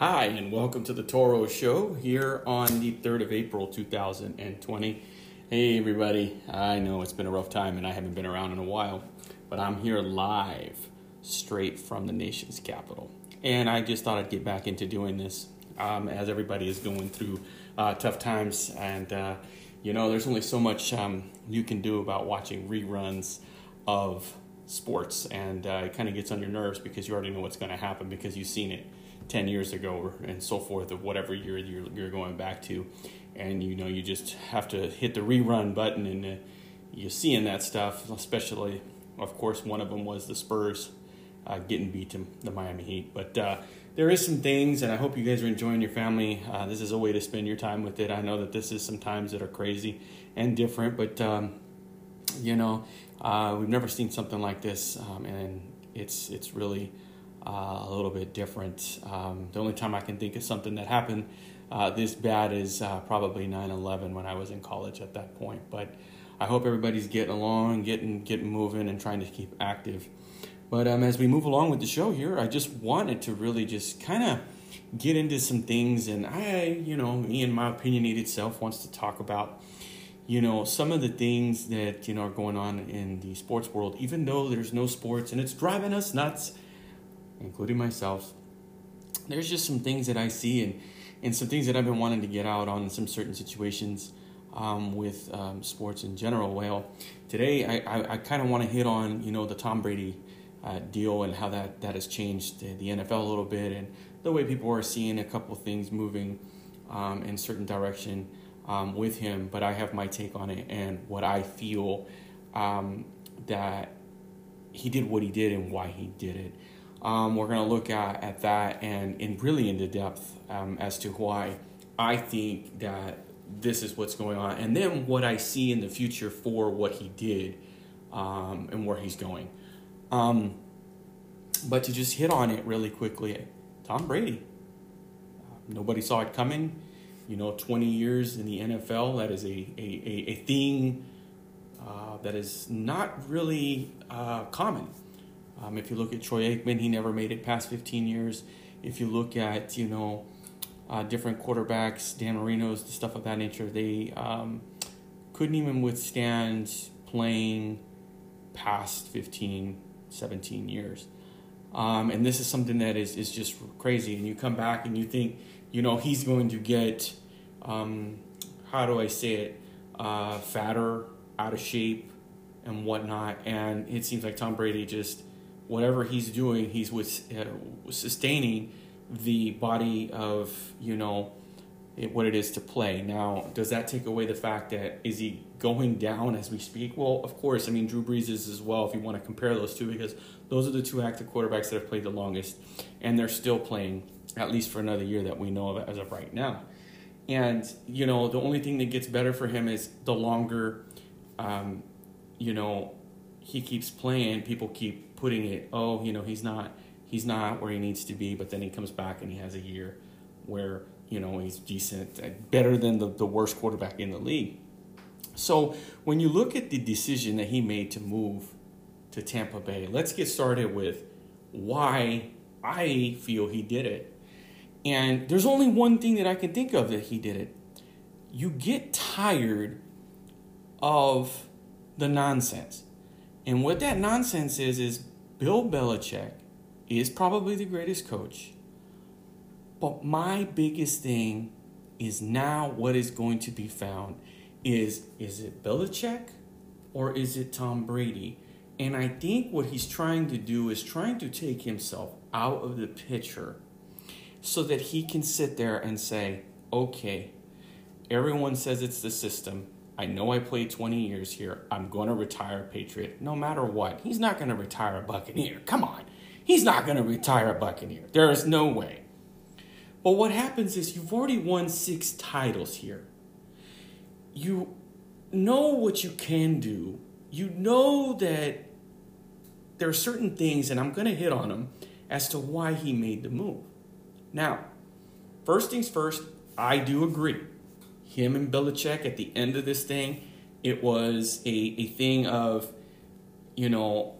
Hi, and welcome to the Toro Show here on the 3rd of April 2020. Hey, everybody. I know it's been a rough time and I haven't been around in a while, but I'm here live straight from the nation's capital. And I just thought I'd get back into doing this um, as everybody is going through uh, tough times. And, uh, you know, there's only so much um, you can do about watching reruns of sports, and uh, it kind of gets on your nerves because you already know what's going to happen because you've seen it 10 years ago and so forth of whatever year you're, you're going back to. And you know you just have to hit the rerun button and uh, you're seeing that stuff especially of course one of them was the spurs uh, getting beat to the miami heat. But uh, there is some things and i hope you guys are enjoying your family. Uh, this is a way to spend your time with it. I know that this is some times that are crazy and different but um, you know uh, we've never seen something like this um, and it's it's really uh, a little bit different. Um, the only time I can think of something that happened uh, this bad is uh, probably 9/11 when I was in college at that point. But I hope everybody's getting along, getting getting moving, and trying to keep active. But um, as we move along with the show here, I just wanted to really just kind of get into some things, and I, you know, me and my opinionated self wants to talk about you know some of the things that you know are going on in the sports world even though there's no sports and it's driving us nuts including myself, there's just some things that I see and, and some things that I've been wanting to get out on in some certain situations um, with um, sports in general. Well, today I, I, I kind of want to hit on, you know, the Tom Brady uh, deal and how that, that has changed the, the, NFL a little bit and the way people are seeing a couple things moving um, in certain direction um, with him. But I have my take on it and what I feel um, that he did what he did and why he did it. Um, we're going to look at, at that and, and really into depth um, as to why I think that this is what's going on, and then what I see in the future for what he did um, and where he's going. Um, but to just hit on it really quickly, Tom Brady. Uh, nobody saw it coming. You know, 20 years in the NFL, that is a, a, a, a thing uh, that is not really uh, common. Um, if you look at Troy Aikman, he never made it past 15 years. If you look at, you know, uh, different quarterbacks, Dan Marino's, the stuff of that nature, they um, couldn't even withstand playing past 15, 17 years. Um, and this is something that is, is just crazy. And you come back and you think, you know, he's going to get, um, how do I say it, uh, fatter, out of shape, and whatnot. And it seems like Tom Brady just whatever he's doing, he's with uh, sustaining the body of you know it, what it is to play. Now, does that take away the fact that is he going down as we speak? Well, of course. I mean, Drew Brees is as well. If you want to compare those two, because those are the two active quarterbacks that have played the longest, and they're still playing at least for another year that we know of as of right now. And you know, the only thing that gets better for him is the longer, um, you know, he keeps playing. People keep putting it, oh, you know, he's not he's not where he needs to be, but then he comes back and he has a year where, you know, he's decent, uh, better than the, the worst quarterback in the league. So when you look at the decision that he made to move to Tampa Bay, let's get started with why I feel he did it. And there's only one thing that I can think of that he did it. You get tired of the nonsense. And what that nonsense is, is Bill Belichick is probably the greatest coach. But my biggest thing is now what is going to be found is is it Belichick or is it Tom Brady? And I think what he's trying to do is trying to take himself out of the picture so that he can sit there and say, okay, everyone says it's the system. I know I played 20 years here. I'm going to retire Patriot no matter what. He's not going to retire a Buccaneer. Come on. He's not going to retire a Buccaneer. There is no way. But what happens is you've already won six titles here. You know what you can do. You know that there are certain things, and I'm going to hit on them, as to why he made the move. Now, first things first, I do agree him and Belichick at the end of this thing, it was a, a thing of, you know,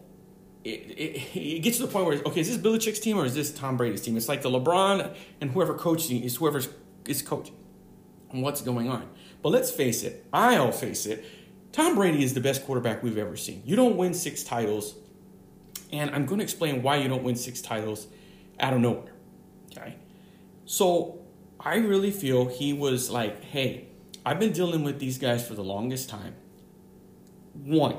it, it, it, gets to the point where okay, is this Belichick's team or is this Tom Brady's team? It's like the LeBron and whoever coaching is whoever is coaching and what's going on. But let's face it, I'll face it. Tom Brady is the best quarterback we've ever seen. You don't win six titles, and I'm going to explain why you don't win six titles out of nowhere. Okay, so I really feel he was like, hey, I've been dealing with these guys for the longest time. One,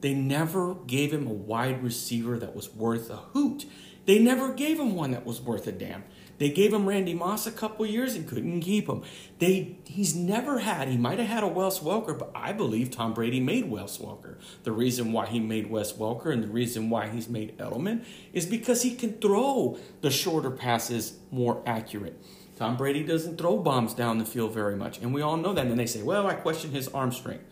they never gave him a wide receiver that was worth a hoot. They never gave him one that was worth a damn. They gave him Randy Moss a couple years and couldn't keep him. They he's never had. He might have had a Wes Welker, but I believe Tom Brady made Wes Welker. The reason why he made Wes Welker and the reason why he's made Edelman is because he can throw the shorter passes more accurate. Tom Brady doesn't throw bombs down the field very much, and we all know that. And they say, "Well, I question his arm strength."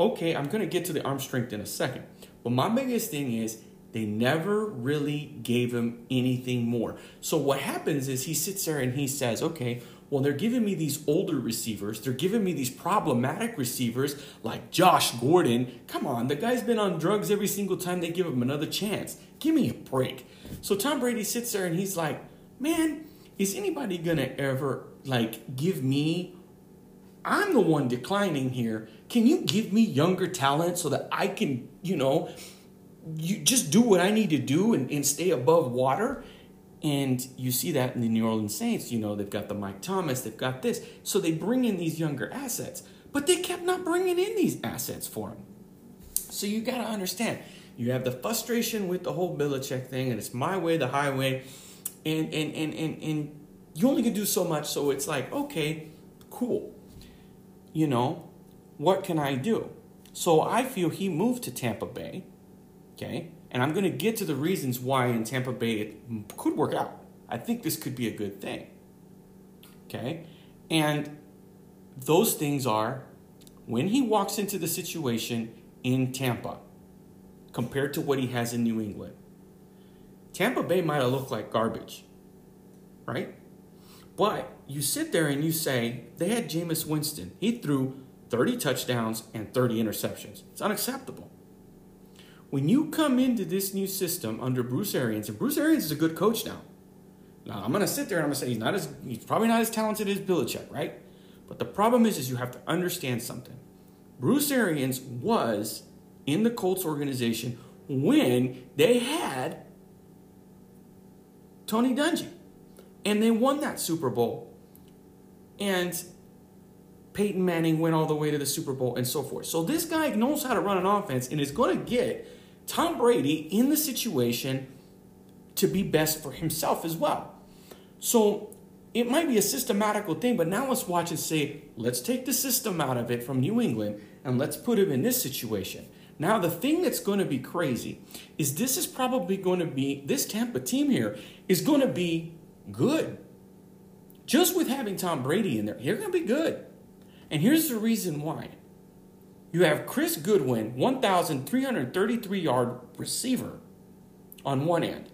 Okay, I'm going to get to the arm strength in a second. But my biggest thing is they never really gave him anything more. So what happens is he sits there and he says, okay, well, they're giving me these older receivers. They're giving me these problematic receivers like Josh Gordon. Come on, the guy's been on drugs every single time they give him another chance. Give me a break. So Tom Brady sits there and he's like, man, is anybody to ever like give me I'm the one declining here. Can you give me younger talent so that I can, you know, you just do what I need to do and, and stay above water? And you see that in the New Orleans Saints. You know, they've got the Mike Thomas, they've got this. So they bring in these younger assets, but they kept not bringing in these assets for him. So you got to understand, you have the frustration with the whole Belichick thing, and it's my way, the highway, and and and and, and you only can do so much. So it's like, okay, cool you know, what can I do? So I feel he moved to Tampa Bay, okay? And I'm going to get to the reasons why in Tampa Bay it could work out. I think this could be a good thing, okay? And those things are when he walks into the situation in Tampa compared to what he has in New England. Tampa Bay might have looked like garbage, right? But you sit there and you say, they had Jameis Winston. He threw 30 touchdowns and 30 interceptions. It's unacceptable. When you come into this new system under Bruce Arians, and Bruce Arians is a good coach now. Now I'm gonna sit there and I'm gonna say he's not as he's probably not as talented as Belichick, right? But the problem is, is you have to understand something. Bruce Arians was in the Colts organization when they had Tony Dungy. And they won that Super Bowl. And Peyton Manning went all the way to the Super Bowl and so forth. So this guy knows how to run an offense and is going to get Tom Brady in the situation to be best for himself as well. So it might be a systematical thing, but now let's watch and say, let's take the system out of it from New England and let's put him in this situation. Now, the thing that's going to be crazy is this is probably going to be, this Tampa team here is going to be good. Just with having Tom Brady in there, you're going to be good. And here's the reason why. You have Chris Godwin, 1,333 yard receiver on one end.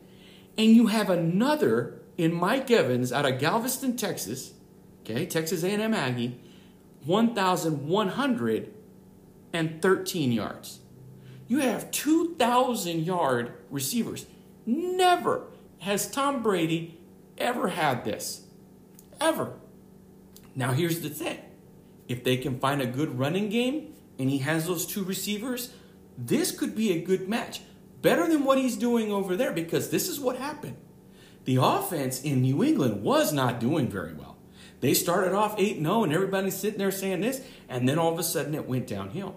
And you have another in Mike Evans out of Galveston, Texas, okay, Texas A&M Aggie, 1,113 yards. You have 2,000 yard receivers. Never has Tom Brady ever had this. Ever. Now, here's the thing if they can find a good running game and he has those two receivers, this could be a good match. Better than what he's doing over there because this is what happened. The offense in New England was not doing very well. They started off 8 0, and everybody's sitting there saying this, and then all of a sudden it went downhill.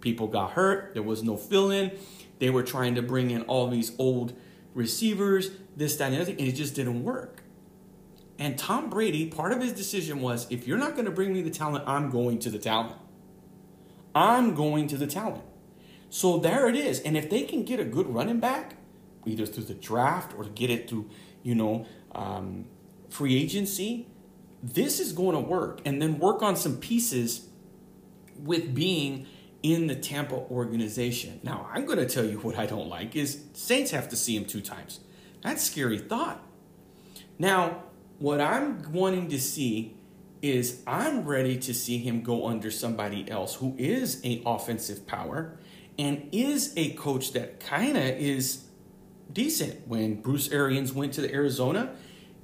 People got hurt, there was no fill in. They were trying to bring in all these old receivers, this, that, and the other and it just didn't work. And Tom Brady, part of his decision was if you're not going to bring me the talent, I'm going to the talent. I'm going to the talent. So there it is. And if they can get a good running back, either through the draft or get it through, you know, um, free agency, this is going to work. And then work on some pieces with being in the Tampa organization. Now, I'm going to tell you what I don't like is Saints have to see him two times. That's scary thought. Now, what I'm wanting to see is I'm ready to see him go under somebody else who is an offensive power and is a coach that kind of is decent. When Bruce Arians went to the Arizona,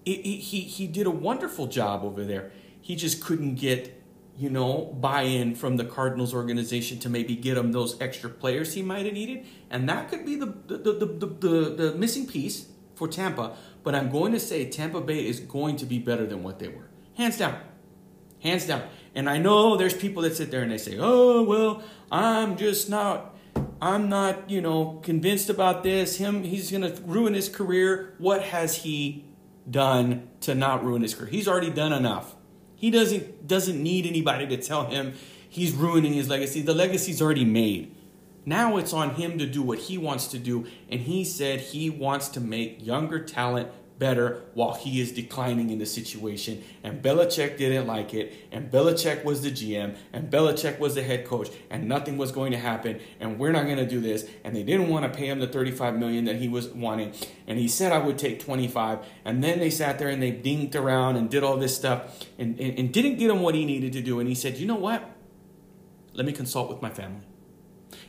it, it, he he did a wonderful job over there. He just couldn't get you know, buy-in from the Cardinals organization to maybe get him those extra players he might have needed, and that could be the the, the, the, the, the missing piece for Tampa. But I'm going to say Tampa Bay is going to be better than what they were, hands down, hands down. And I know there's people that sit there and they say, "Oh well, I'm just not." I'm not, you know, convinced about this. Him, he's going to ruin his career. What has he done to not ruin his career? He's already done enough. He doesn't doesn't need anybody to tell him he's ruining his legacy. The legacy's already made. Now it's on him to do what he wants to do, and he said he wants to make younger talent better while he is declining in the situation. And Belichick didn't like it. And Belichick was the GM. And Belichick was the head coach. And nothing was going to happen. And we're not going to do this. And they didn't want to pay him the 35 million that he was wanting. And he said I would take 25. And then they sat there and they dinked around and did all this stuff and, and, and didn't get him what he needed to do. And he said, you know what? Let me consult with my family.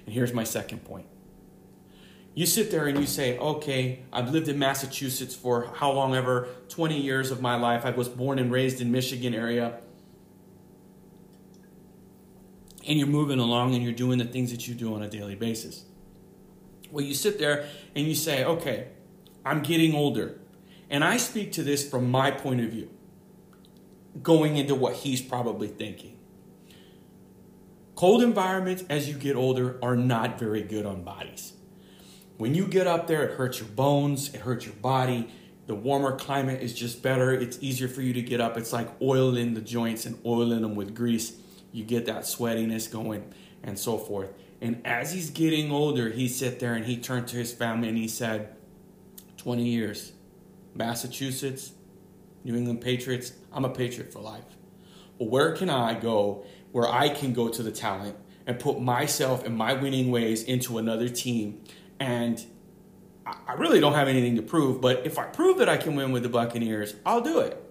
And here's my second point. You sit there and you say, okay, I've lived in Massachusetts for how long ever, 20 years of my life. I was born and raised in Michigan area. And you're moving along and you're doing the things that you do on a daily basis. Well, you sit there and you say, okay, I'm getting older. And I speak to this from my point of view, going into what he's probably thinking. Cold environments as you get older are not very good on bodies. When you get up there, it hurts your bones, it hurts your body. The warmer climate is just better. It's easier for you to get up. It's like oiling the joints and oiling them with grease. You get that sweatiness going and so forth. And as he's getting older, he sat there and he turned to his family and he said, 20 years, Massachusetts, New England Patriots, I'm a Patriot for life. Well, where can I go where I can go to the talent and put myself and my winning ways into another team and I really don't have anything to prove, but if I prove that I can win with the Buccaneers, I'll do it.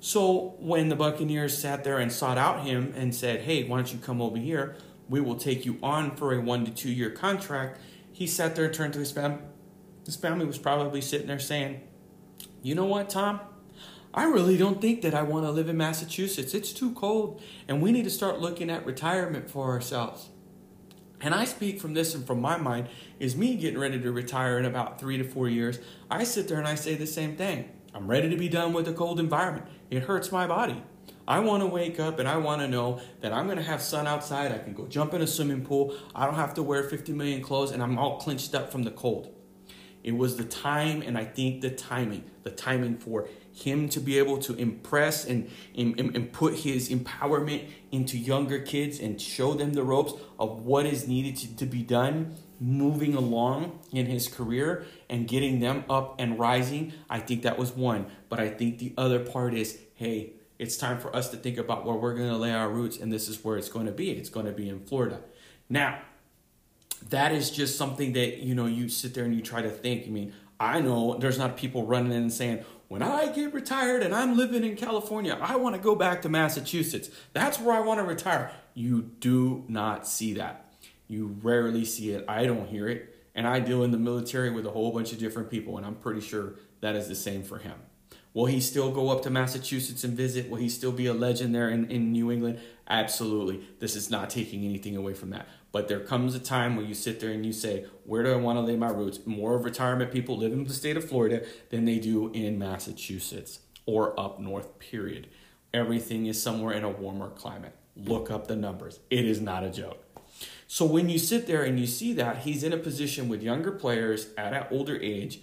So when the Buccaneers sat there and sought out him and said, Hey, why don't you come over here? We will take you on for a one to two year contract. He sat there and turned to his family. His family was probably sitting there saying, You know what, Tom? I really don't think that I want to live in Massachusetts. It's too cold, and we need to start looking at retirement for ourselves. And I speak from this and from my mind is me getting ready to retire in about three to four years. I sit there and I say the same thing. I'm ready to be done with the cold environment. It hurts my body. I want to wake up and I want to know that I'm going to have sun outside. I can go jump in a swimming pool. I don't have to wear 50 million clothes and I'm all clinched up from the cold. It was the time and I think the timing, the timing for him to be able to impress and, and, and put his empowerment into younger kids and show them the ropes of what is needed to, to be done moving along in his career and getting them up and rising. I think that was one. But I think the other part is hey, it's time for us to think about where we're going to lay our roots, and this is where it's going to be. It's going to be in Florida. Now, that is just something that you know you sit there and you try to think. I mean, I know there's not people running in and saying, when I get retired and I'm living in California, I want to go back to Massachusetts. That's where I want to retire. You do not see that. You rarely see it. I don't hear it. And I deal in the military with a whole bunch of different people, and I'm pretty sure that is the same for him. Will he still go up to Massachusetts and visit? Will he still be a legend there in, in New England? Absolutely. This is not taking anything away from that. But there comes a time where you sit there and you say, Where do I want to lay my roots? More of retirement people live in the state of Florida than they do in Massachusetts or up north, period. Everything is somewhere in a warmer climate. Look up the numbers. It is not a joke. So when you sit there and you see that, he's in a position with younger players at an older age.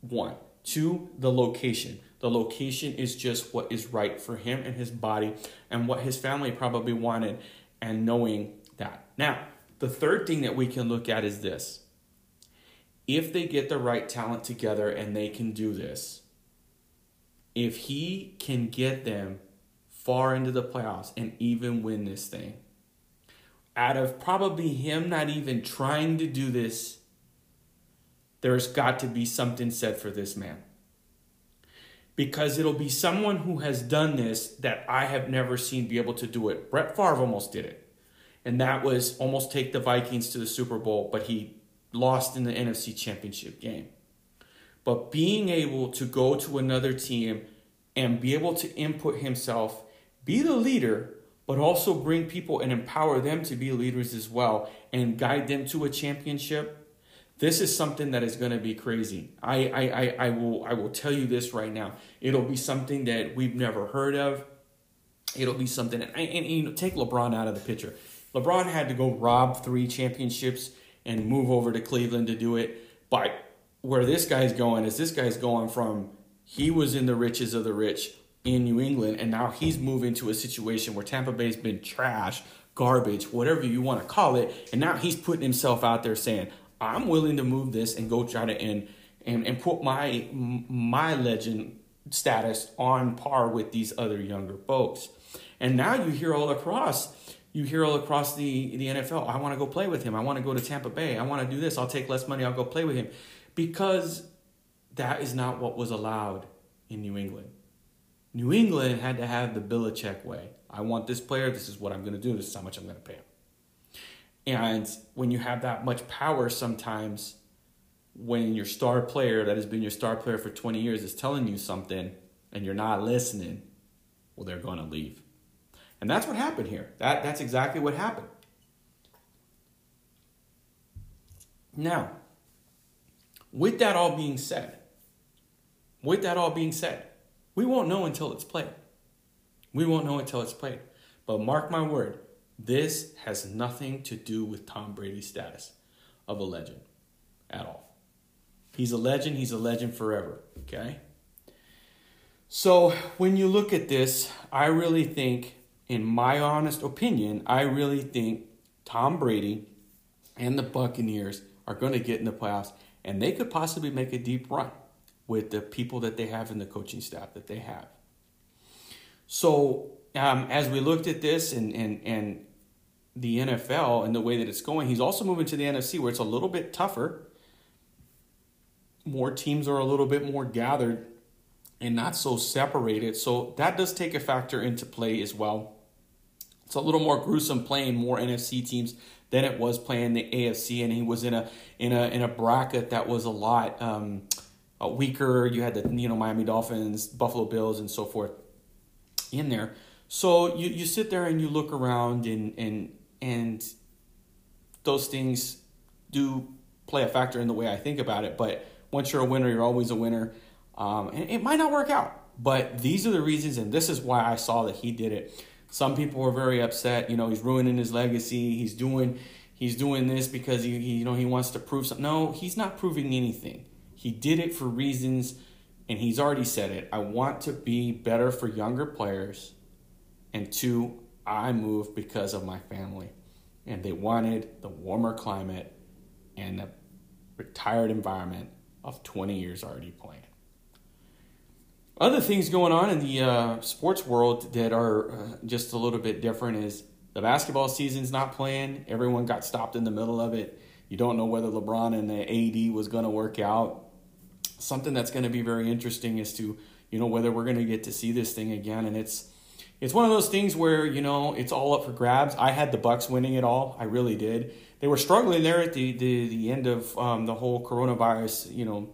One. Two, the location. The location is just what is right for him and his body and what his family probably wanted, and knowing that. Now, the third thing that we can look at is this if they get the right talent together and they can do this, if he can get them far into the playoffs and even win this thing, out of probably him not even trying to do this, there's got to be something said for this man. Because it'll be someone who has done this that I have never seen be able to do it. Brett Favre almost did it. And that was almost take the Vikings to the Super Bowl, but he lost in the NFC Championship game. But being able to go to another team and be able to input himself, be the leader, but also bring people and empower them to be leaders as well and guide them to a championship. This is something that is going to be crazy. I, I, I, I will I will tell you this right now. It'll be something that we've never heard of. It'll be something and, and, and you know take LeBron out of the picture. LeBron had to go rob three championships and move over to Cleveland to do it. But where this guy's going is this guy's going from he was in the riches of the rich in New England, and now he's moving to a situation where Tampa Bay's been trash, garbage, whatever you want to call it, and now he's putting himself out there saying, "I'm willing to move this and go try to end and and put my my legend status on par with these other younger folks." And now you hear all across you hear all across the, the NFL, I want to go play with him. I want to go to Tampa Bay. I want to do this. I'll take less money. I'll go play with him. Because that is not what was allowed in New England. New England had to have the Belichick way. I want this player. This is what I'm going to do. This is how much I'm going to pay him. And when you have that much power, sometimes when your star player that has been your star player for 20 years is telling you something and you're not listening, well, they're going to leave. And that's what happened here. That, that's exactly what happened. Now, with that all being said, with that all being said, we won't know until it's played. We won't know until it's played. But mark my word, this has nothing to do with Tom Brady's status of a legend at all. He's a legend, he's a legend forever, okay? So when you look at this, I really think in my honest opinion, I really think Tom Brady and the Buccaneers are going to get in the playoffs and they could possibly make a deep run with the people that they have and the coaching staff that they have. So, um, as we looked at this and, and, and the NFL and the way that it's going, he's also moving to the NFC where it's a little bit tougher. More teams are a little bit more gathered and not so separated. So, that does take a factor into play as well. It's a little more gruesome playing more NFC teams than it was playing the AFC, and he was in a in a in a bracket that was a lot um, weaker. You had the you know Miami Dolphins, Buffalo Bills, and so forth in there. So you, you sit there and you look around and and and those things do play a factor in the way I think about it. But once you're a winner, you're always a winner. Um, and it might not work out, but these are the reasons, and this is why I saw that he did it. Some people were very upset. You know, he's ruining his legacy. He's doing he's doing this because he, he you know he wants to prove something. No, he's not proving anything. He did it for reasons, and he's already said it. I want to be better for younger players, and two, I moved because of my family, and they wanted the warmer climate and the retired environment of 20 years already playing. Other things going on in the uh, sports world that are uh, just a little bit different is the basketball season's not playing. Everyone got stopped in the middle of it. You don't know whether LeBron and the AD was going to work out. Something that's going to be very interesting is to you know whether we're going to get to see this thing again. And it's it's one of those things where you know it's all up for grabs. I had the Bucks winning it all. I really did. They were struggling there at the the, the end of um, the whole coronavirus you know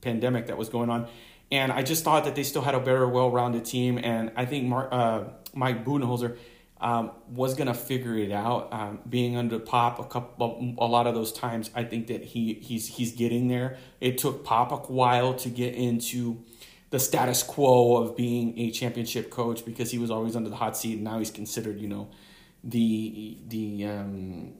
pandemic that was going on and I just thought that they still had a better, well-rounded team. And I think Mark, uh, Mike Budenholzer um, was going to figure it out. Um, being under Pop a couple, a lot of those times, I think that he he's he's getting there. It took Pop a while to get into the status quo of being a championship coach because he was always under the hot seat. And now he's considered, you know, the the um,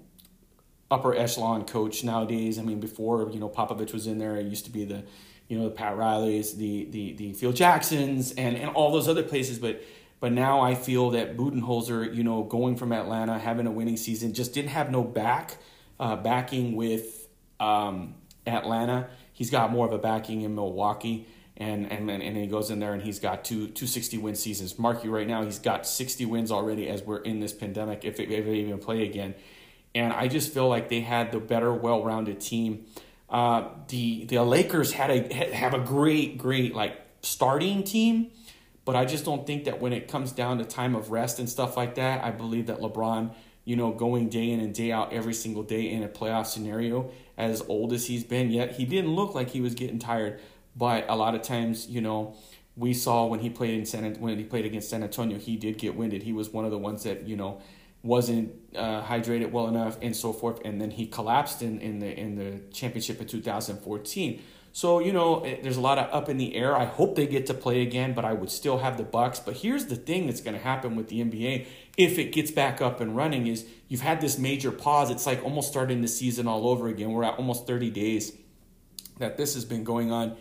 upper echelon coach nowadays. I mean, before you know Popovich was in there, it used to be the you know the Pat Rileys, the the the Phil Jacksons, and and all those other places. But but now I feel that Budenholzer, you know, going from Atlanta, having a winning season, just didn't have no back uh, backing with um, Atlanta. He's got more of a backing in Milwaukee. And, and and he goes in there and he's got two two sixty win seasons. Mark you right now, he's got 60 wins already as we're in this pandemic, if, if they even play again. And I just feel like they had the better, well rounded team. Uh, the the Lakers had a have a great great like starting team, but I just don't think that when it comes down to time of rest and stuff like that, I believe that LeBron you know, going day in and day out every single day in a playoff scenario, as old as he's been, yet he didn't look like he was getting tired. But a lot of times, you know, we saw when he played in San when he played against San Antonio, he did get winded. He was one of the ones that you know wasn't uh, hydrated well enough and so forth, and then he collapsed in, in the in the championship in 2014. So you know, eh, there's a lot of up in the air. I hope they get to play again, but I would still have the Bucks. But here's the thing that's going to happen with the NBA if it gets back up and running: is you've had this major pause. It's like almost starting the season all over again. We're at almost 30 days that this has been going on,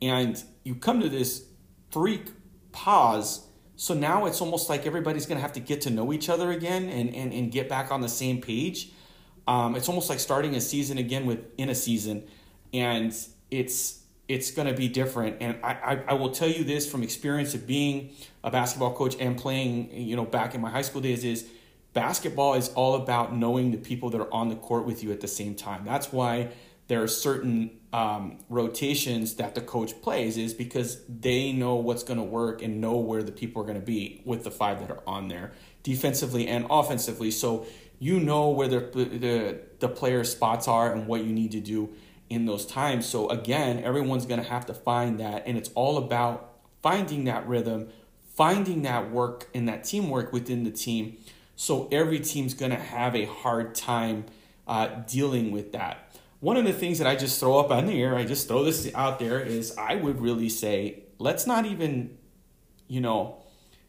and you come to this freak pause. So now it's almost like everybody's going to have to get to know each other again and, and, and get back on the same page. Um, it's almost like starting a season again within a season. And it's it's going to be different. And I, I, I, will tell you this from experience of being a basketball coach and playing, you know, back in my high school days is basketball is all about knowing the people that are on the court with you at the same time. That's why there are certain um, rotations that the coach plays is because they know what's going to work and know where the people are going to be with the five that are on there defensively and offensively. So you know where the the the player spots are and what you need to do in those times. So again, everyone's going to have to find that and it's all about finding that rhythm, finding that work and that teamwork within the team. So every team's going to have a hard time uh, dealing with that one of the things that I just throw up on the air, I just throw this out there, is I would really say, let's not even, you know,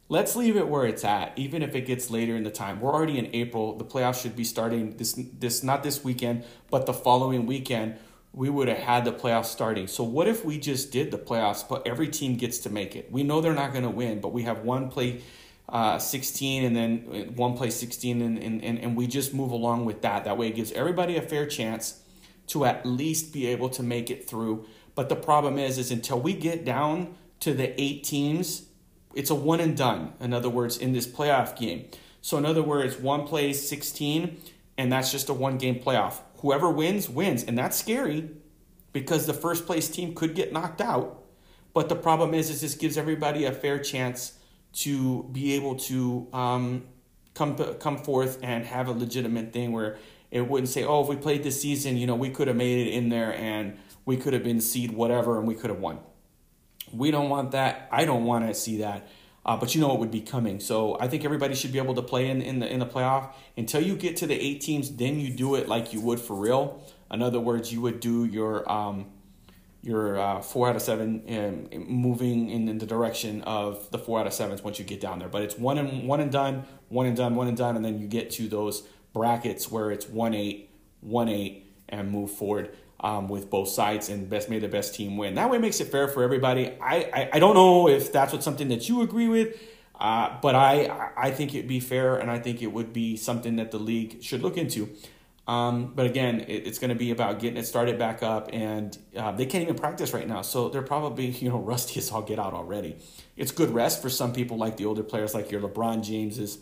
let's leave it where it's at, even if it gets later in the time. We're already in April. The playoffs should be starting this this not this weekend, but the following weekend. We would have had the playoffs starting. So what if we just did the playoffs, but every team gets to make it? We know they're not going to win, but we have one play uh, 16 and then one play 16 and, and, and we just move along with that. That way it gives everybody a fair chance to at least be able to make it through. But the problem is, is until we get down to the eight teams, it's a one and done. In other words, in this playoff game. So in other words, one plays 16, and that's just a one game playoff. Whoever wins, wins. And that's scary because the first place team could get knocked out. But the problem is, is this gives everybody a fair chance to be able to um, come come forth and have a legitimate thing where it wouldn't say, oh, if we played this season, you know, we could have made it in there and we could have been seed whatever and we could have won. We don't want that. I don't want to see that. Uh, but you know it would be coming. So I think everybody should be able to play in, in the in the playoff until you get to the eight teams. Then you do it like you would for real. In other words, you would do your um, your uh, four out of seven and um, moving in, in the direction of the four out of sevens once you get down there. But it's one and one and done, one and done, one and done, and then you get to those brackets where it's 1 8, 1 8, and move forward um, with both sides and best made the best team win. That way makes it fair for everybody. I, I, I don't know if that's what something that you agree with, uh, but I, I think it'd be fair and I think it would be something that the league should look into. Um, but again, it, it's going to be about getting it started back up, and uh, they can't even practice right now, so they're probably you know rusty as all get out already. It's good rest for some people, like the older players, like your LeBron Jameses,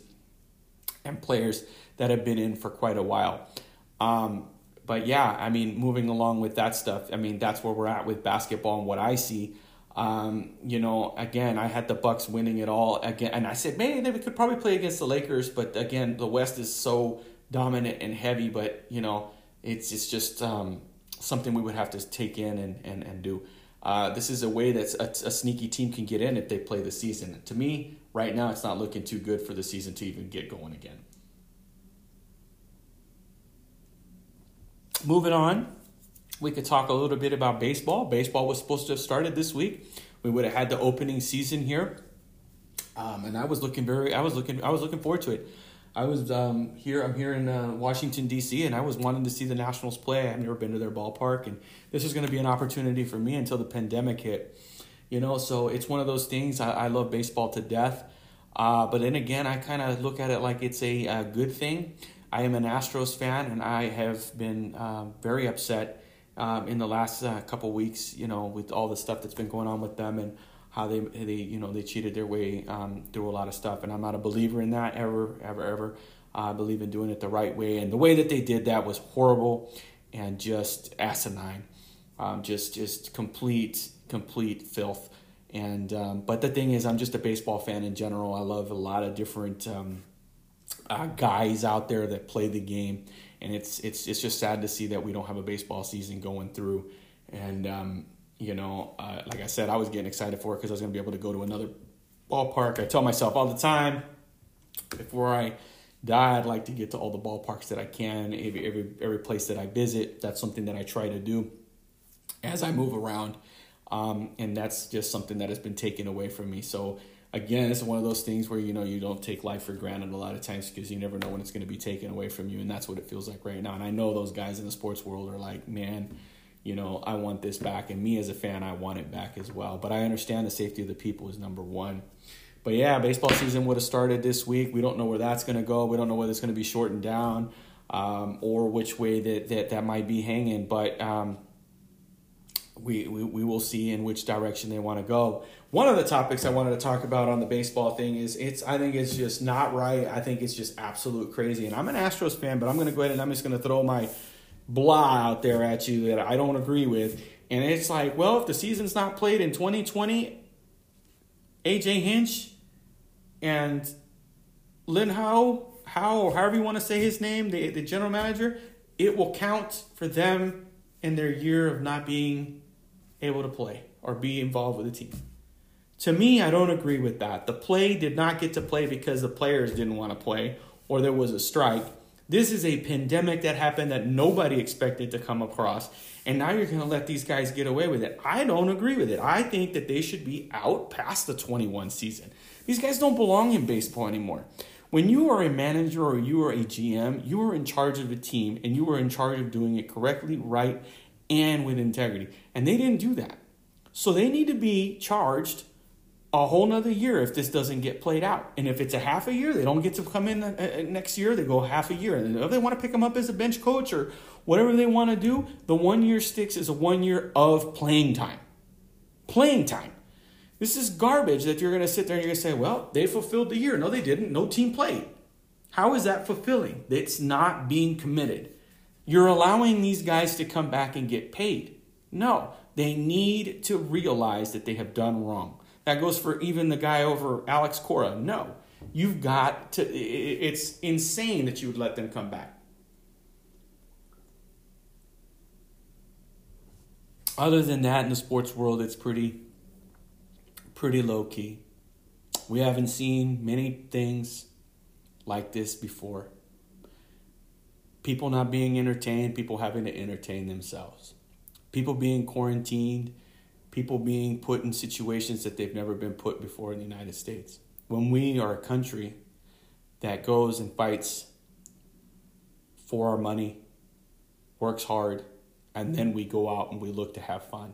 and players that have been in for quite a while. Um, but yeah, I mean, moving along with that stuff, I mean, that's where we're at with basketball and what I see. Um, you know, again, I had the Bucks winning it all again, and I said, man, they could probably play against the Lakers, but again, the West is so dominant and heavy. But you know, it's it's just um, something we would have to take in and and and do. Uh, this is a way that a, a, sneaky team can get in if they play the season. To me, right now, it's not looking too good for the season to even get going again. Moving on, we could talk a little bit about baseball. Baseball was supposed to have started this week. We would have had the opening season here, um, and I was looking very. I was looking. I was looking forward to it. I was um, here. I'm here in uh, Washington D.C. and I was wanting to see the Nationals play. I've never been to their ballpark, and this is going to be an opportunity for me until the pandemic hit. You know, so it's one of those things. I, I love baseball to death, uh, but then again, I kind of look at it like it's a, a good thing. I am an Astros fan, and I have been um, very upset um, in the last uh, couple weeks. You know, with all the stuff that's been going on with them and how they they you know they cheated their way um, through a lot of stuff. And I'm not a believer in that ever, ever, ever. I believe in doing it the right way, and the way that they did that was horrible and just asinine, um, just just complete complete filth. And um, but the thing is, I'm just a baseball fan in general. I love a lot of different um, uh, guys out there that play the game, and it's it's it's just sad to see that we don't have a baseball season going through. And um, you know, uh, like I said, I was getting excited for it because I was going to be able to go to another ballpark. I tell myself all the time, before I die, I'd like to get to all the ballparks that I can, every every every place that I visit. That's something that I try to do as I move around, um, and that's just something that has been taken away from me. So again, it's one of those things where you know you don't take life for granted a lot of times because you never know when it's going to be taken away from you, and that's what it feels like right now. And I know those guys in the sports world are like, man, you know, I want this back, and me as a fan, I want it back as well. But I understand the safety of the people is number one. But yeah, baseball season would have started this week. We don't know where that's going to go. We don't know whether it's going to be shortened down um, or which way that, that that might be hanging. But um, we, we, we will see in which direction they want to go. One of the topics I wanted to talk about on the baseball thing is it's I think it's just not right. I think it's just absolute crazy. And I'm an Astros fan, but I'm going to go ahead and I'm just going to throw my blah out there at you that I don't agree with. And it's like, well, if the season's not played in 2020, AJ Hinch and Lynn Howe, Howe, or however you want to say his name, the, the general manager, it will count for them in their year of not being able to play or be involved with the team. To me, I don't agree with that. The play did not get to play because the players didn't want to play or there was a strike. This is a pandemic that happened that nobody expected to come across. And now you're going to let these guys get away with it. I don't agree with it. I think that they should be out past the 21 season. These guys don't belong in baseball anymore. When you are a manager or you are a GM, you are in charge of a team and you are in charge of doing it correctly, right, and with integrity. And they didn't do that. So they need to be charged a whole nother year if this doesn't get played out. And if it's a half a year, they don't get to come in uh, uh, next year. They go half a year. And if they want to pick them up as a bench coach or whatever they want to do, the one year sticks is a one year of playing time. Playing time. This is garbage that you're going to sit there and you're going to say, well, they fulfilled the year. No, they didn't. No team played. How is that fulfilling? It's not being committed. You're allowing these guys to come back and get paid. No, they need to realize that they have done wrong. That goes for even the guy over Alex Cora. No, you've got to, it's insane that you would let them come back. Other than that, in the sports world, it's pretty, pretty low key. We haven't seen many things like this before. People not being entertained, people having to entertain themselves, people being quarantined people being put in situations that they've never been put before in the United States. When we are a country that goes and fights for our money, works hard, and then we go out and we look to have fun.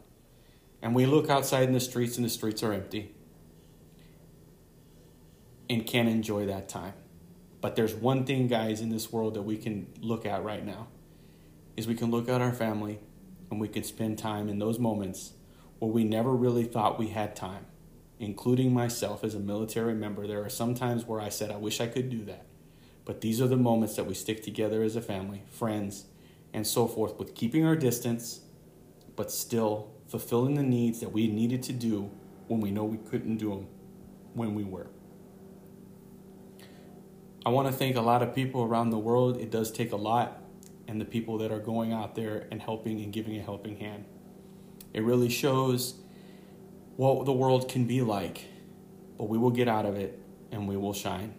And we look outside in the streets and the streets are empty and can't enjoy that time. But there's one thing, guys, in this world that we can look at right now is we can look at our family and we can spend time in those moments where we never really thought we had time, including myself as a military member. There are some times where I said, I wish I could do that. But these are the moments that we stick together as a family, friends, and so forth, with keeping our distance, but still fulfilling the needs that we needed to do when we know we couldn't do them when we were. I want to thank a lot of people around the world. It does take a lot, and the people that are going out there and helping and giving a helping hand. It really shows what the world can be like, but we will get out of it and we will shine.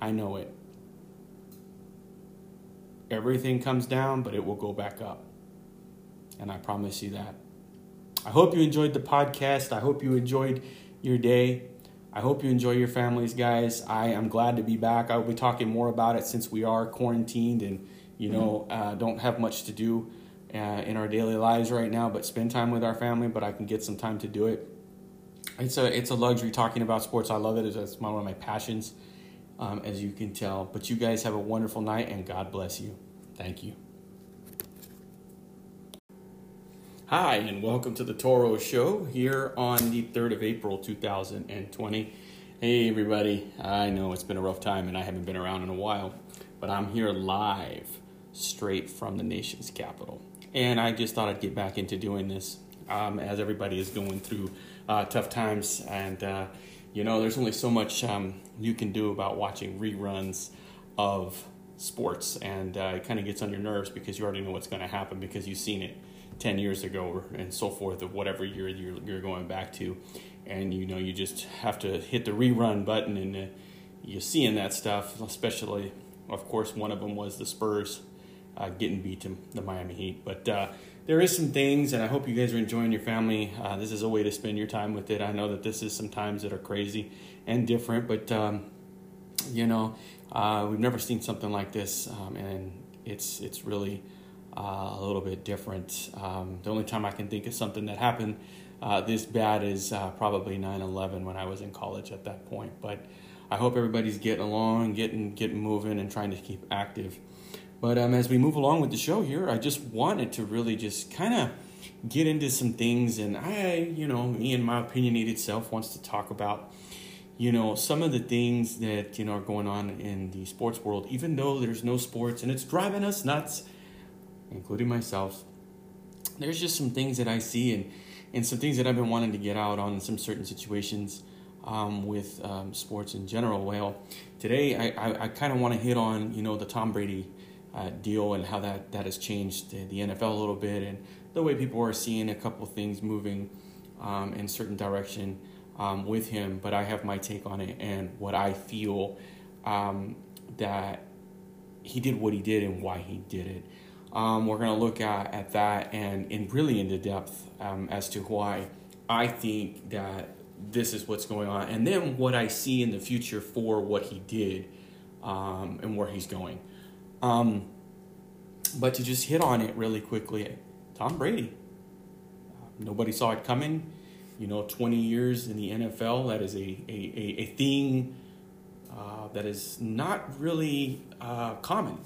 I know it. Everything comes down, but it will go back up. And I promise you that. I hope you enjoyed the podcast. I hope you enjoyed your day. I hope you enjoy your families, guys. I am glad to be back. I will be talking more about it since we are quarantined and, you know, uh, don't have much to do uh, in our daily lives right now, but spend time with our family. But I can get some time to do it. It's a it's a luxury talking about sports. I love it. It's one of my passions, um, as you can tell. But you guys have a wonderful night, and God bless you. Thank you. Hi, and welcome to the Toro Show here on the 3rd of April 2020. Hey, everybody. I know it's been a rough time and I haven't been around in a while, but I'm here live straight from the nation's capital and I just thought I'd get back into doing this um, as everybody is going through uh, tough times. And uh, you know, there's only so much um, you can do about watching reruns of sports, and uh, it kind of gets on your nerves because you already know what's going to happen because you've seen it 10 years ago and so forth of whatever year you're, you're going back to and you know you just have to hit the rerun button and uh, you're seeing that stuff especially of course one of them was the spurs uh, getting beat to the miami heat but uh, there is some things and i hope you guys are enjoying your family uh, this is a way to spend your time with it i know that this is some times that are crazy and different but um, you know uh, we've never seen something like this um, and it's it's really uh, a little bit different. Um, the only time I can think of something that happened uh, this bad is probably 9/11 when I was in college at that point. But I hope everybody's getting along, getting getting moving, and trying to keep active. But um, as we move along with the show here, I just wanted to really just kind of get into some things, and I, you know, me and my opinionated self wants to talk about you know some of the things that you know are going on in the sports world even though there's no sports and it's driving us nuts including myself, there's just some things that I see and, and some things that I've been wanting to get out on in some certain situations um, with um, sports in general. Well, today I, I, I kind of want to hit on, you know, the Tom Brady uh, deal and how that, that has changed the NFL a little bit and the way people are seeing a couple things moving um, in certain direction um, with him. But I have my take on it and what I feel um, that he did what he did and why he did it. Um, we're going to look at, at that and, in really into depth um, as to why I think that this is what's going on, and then what I see in the future for what he did um, and where he's going. Um, but to just hit on it really quickly, Tom Brady. nobody saw it coming. You know, 20 years in the NFL, that is a, a, a, a thing uh, that is not really uh, common.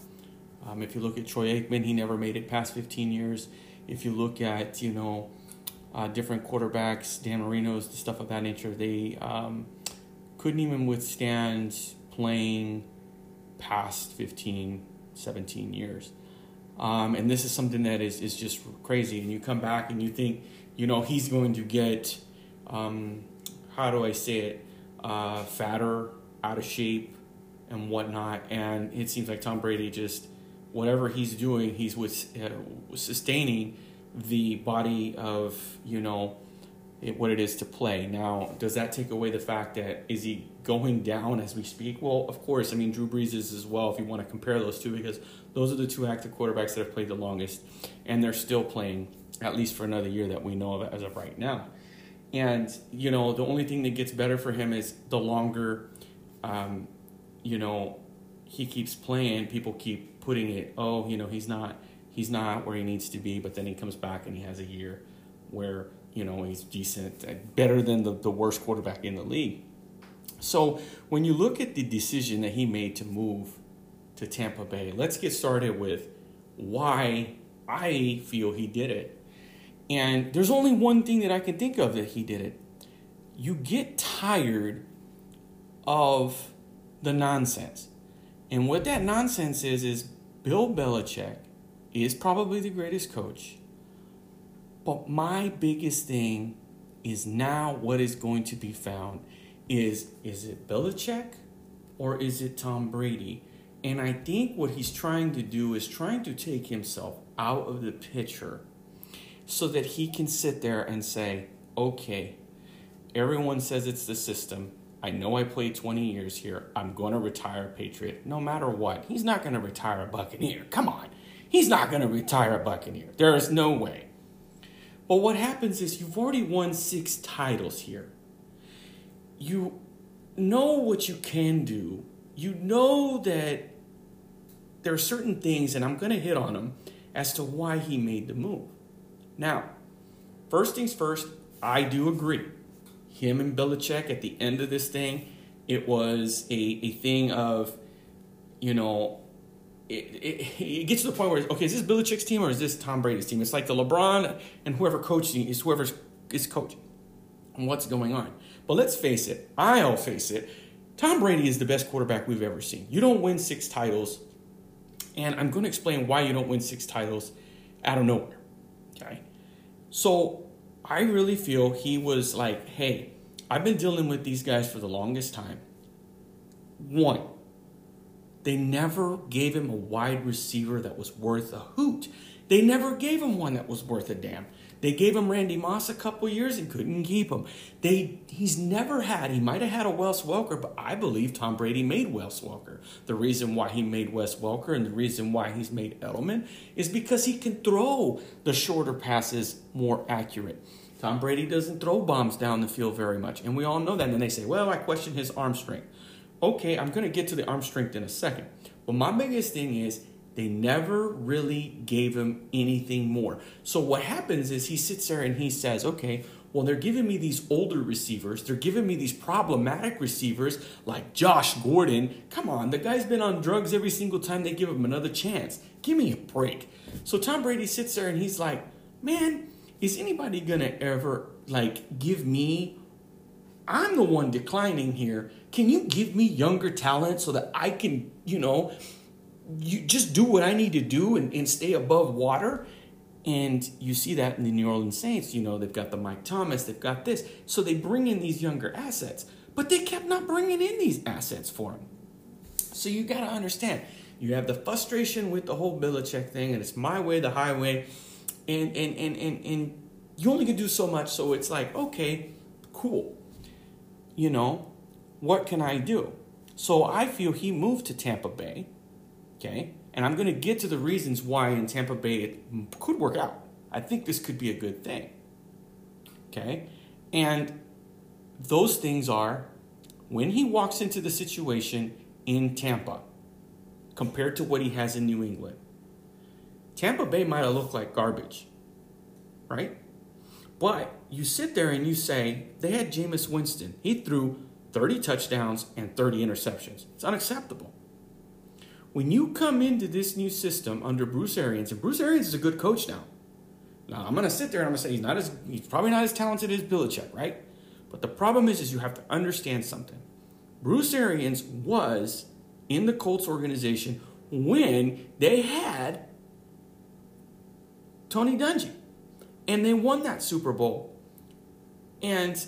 Um, if you look at Troy Aikman, he never made it past 15 years. If you look at, you know, uh, different quarterbacks, Dan Marino's, the stuff of that nature, they um, couldn't even withstand playing past 15, 17 years. Um, and this is something that is, is just crazy. And you come back and you think, you know, he's going to get, um, how do I say it, uh, fatter, out of shape, and whatnot. And it seems like Tom Brady just whatever he's doing, he's with uh, sustaining the body of you know it, what it is to play. Now, does that take away the fact that is he going down as we speak? Well, of course. I mean, Drew Brees is as well. If you want to compare those two, because those are the two active quarterbacks that have played the longest, and they're still playing at least for another year that we know of as of right now. And you know, the only thing that gets better for him is the longer, um, you know, he keeps playing. People keep putting it, oh, you know, he's not he's not where he needs to be, but then he comes back and he has a year where, you know, he's decent, uh, better than the, the worst quarterback in the league. So when you look at the decision that he made to move to Tampa Bay, let's get started with why I feel he did it. And there's only one thing that I can think of that he did it. You get tired of the nonsense. And what that nonsense is, is Bill Belichick is probably the greatest coach. But my biggest thing is now what is going to be found is is it Belichick or is it Tom Brady? And I think what he's trying to do is trying to take himself out of the picture so that he can sit there and say, okay, everyone says it's the system. I know I played 20 years here. I'm going to retire a Patriot no matter what. He's not going to retire a Buccaneer. Come on. He's not going to retire a Buccaneer. There is no way. But what happens is you've already won six titles here. You know what you can do. You know that there are certain things, and I'm going to hit on them, as to why he made the move. Now, first things first, I do agree him and Belichick at the end of this thing, it was a, a thing of, you know, it, it, it gets to the point where, okay, is this Belichick's team or is this Tom Brady's team? It's like the LeBron and whoever coaching is whoever is coaching and what's going on. But let's face it, I'll face it, Tom Brady is the best quarterback we've ever seen. You don't win six titles, and I'm going to explain why you don't win six titles out of nowhere. Okay? So I really feel he was like, hey, I've been dealing with these guys for the longest time. One, they never gave him a wide receiver that was worth a hoot. They never gave him one that was worth a damn. They gave him Randy Moss a couple years and couldn't keep him. They he's never had. He might have had a Wes Welker, but I believe Tom Brady made Wes Welker. The reason why he made Wes Welker and the reason why he's made Edelman is because he can throw the shorter passes more accurate. Tom Brady doesn't throw bombs down the field very much, and we all know that. And they say, "Well, I question his arm strength." Okay, I'm going to get to the arm strength in a second. But my biggest thing is they never really gave him anything more. So what happens is he sits there and he says, okay, well, they're giving me these older receivers. They're giving me these problematic receivers like Josh Gordon. Come on, the guy's been on drugs every single time they give him another chance. Give me a break. So Tom Brady sits there and he's like, man, is anybody going to ever like give me I'm the one declining here. Can you give me younger talent so that I can, you know, you just do what I need to do and, and stay above water. And you see that in the New Orleans Saints. You know, they've got the Mike Thomas, they've got this. So they bring in these younger assets, but they kept not bringing in these assets for him. So you got to understand, you have the frustration with the whole Belichick thing, and it's my way, the highway. And, and, and, and, and you only can do so much. So it's like, okay, cool. You know, what can I do? So I feel he moved to Tampa Bay Okay? And I'm going to get to the reasons why in Tampa Bay it could work out. I think this could be a good thing. Okay? And those things are when he walks into the situation in Tampa compared to what he has in New England. Tampa Bay might have looked like garbage, right? But you sit there and you say, they had Jameis Winston. He threw 30 touchdowns and 30 interceptions. It's unacceptable when you come into this new system under Bruce Arians, and Bruce Arians is a good coach now. Now I'm gonna sit there and I'm gonna say he's not as he's probably not as talented as Belichick, right? But the problem is, is you have to understand something. Bruce Arians was in the Colts organization when they had Tony Dungy, and they won that Super Bowl. And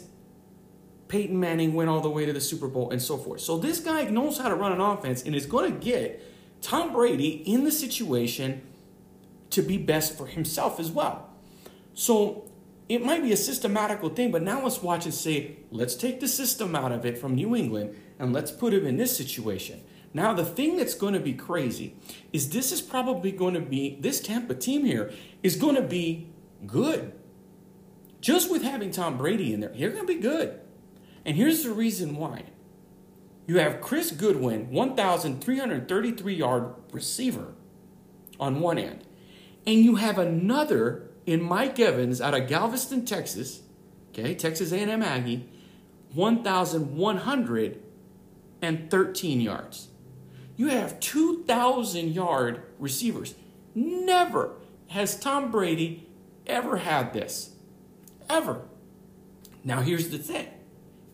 Peyton Manning went all the way to the Super Bowl and so forth. So this guy knows how to run an offense and is going to get Tom Brady in the situation to be best for himself as well. So it might be a systematical thing, but now let's watch and say, let's take the system out of it from New England and let's put him in this situation. Now, the thing that's going to be crazy is this is probably going to be, this Tampa team here is going to be good. Just with having Tom Brady in there, they're going to be good. And here's the reason why you have Chris Godwin, 1,333 yard receiver on one end. And you have another in Mike Evans out of Galveston, Texas, okay, Texas A&M Aggie, 1,113 yards. You have 2,000 yard receivers. Never has Tom Brady ever had this. Ever. Now, here's the thing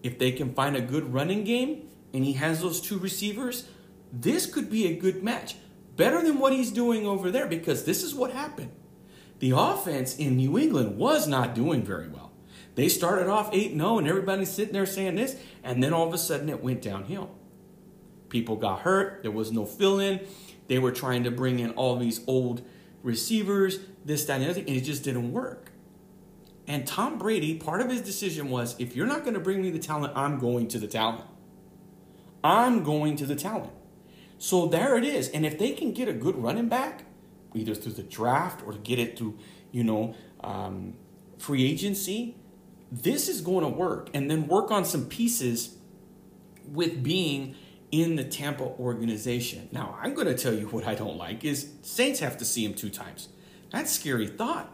if they can find a good running game, and he has those two receivers, this could be a good match. Better than what he's doing over there because this is what happened. The offense in New England was not doing very well. They started off 8 0, and everybody's sitting there saying this, and then all of a sudden it went downhill. People got hurt, there was no fill in. They were trying to bring in all these old receivers, this, that, and the other thing, and it just didn't work. And Tom Brady, part of his decision was if you're not going to bring me the talent, I'm going to the talent. I'm going to the talent. So there it is. And if they can get a good running back, either through the draft or get it through, you know, um, free agency, this is going to work. And then work on some pieces with being in the Tampa organization. Now, I'm going to tell you what I don't like is Saints have to see him two times. That's scary thought.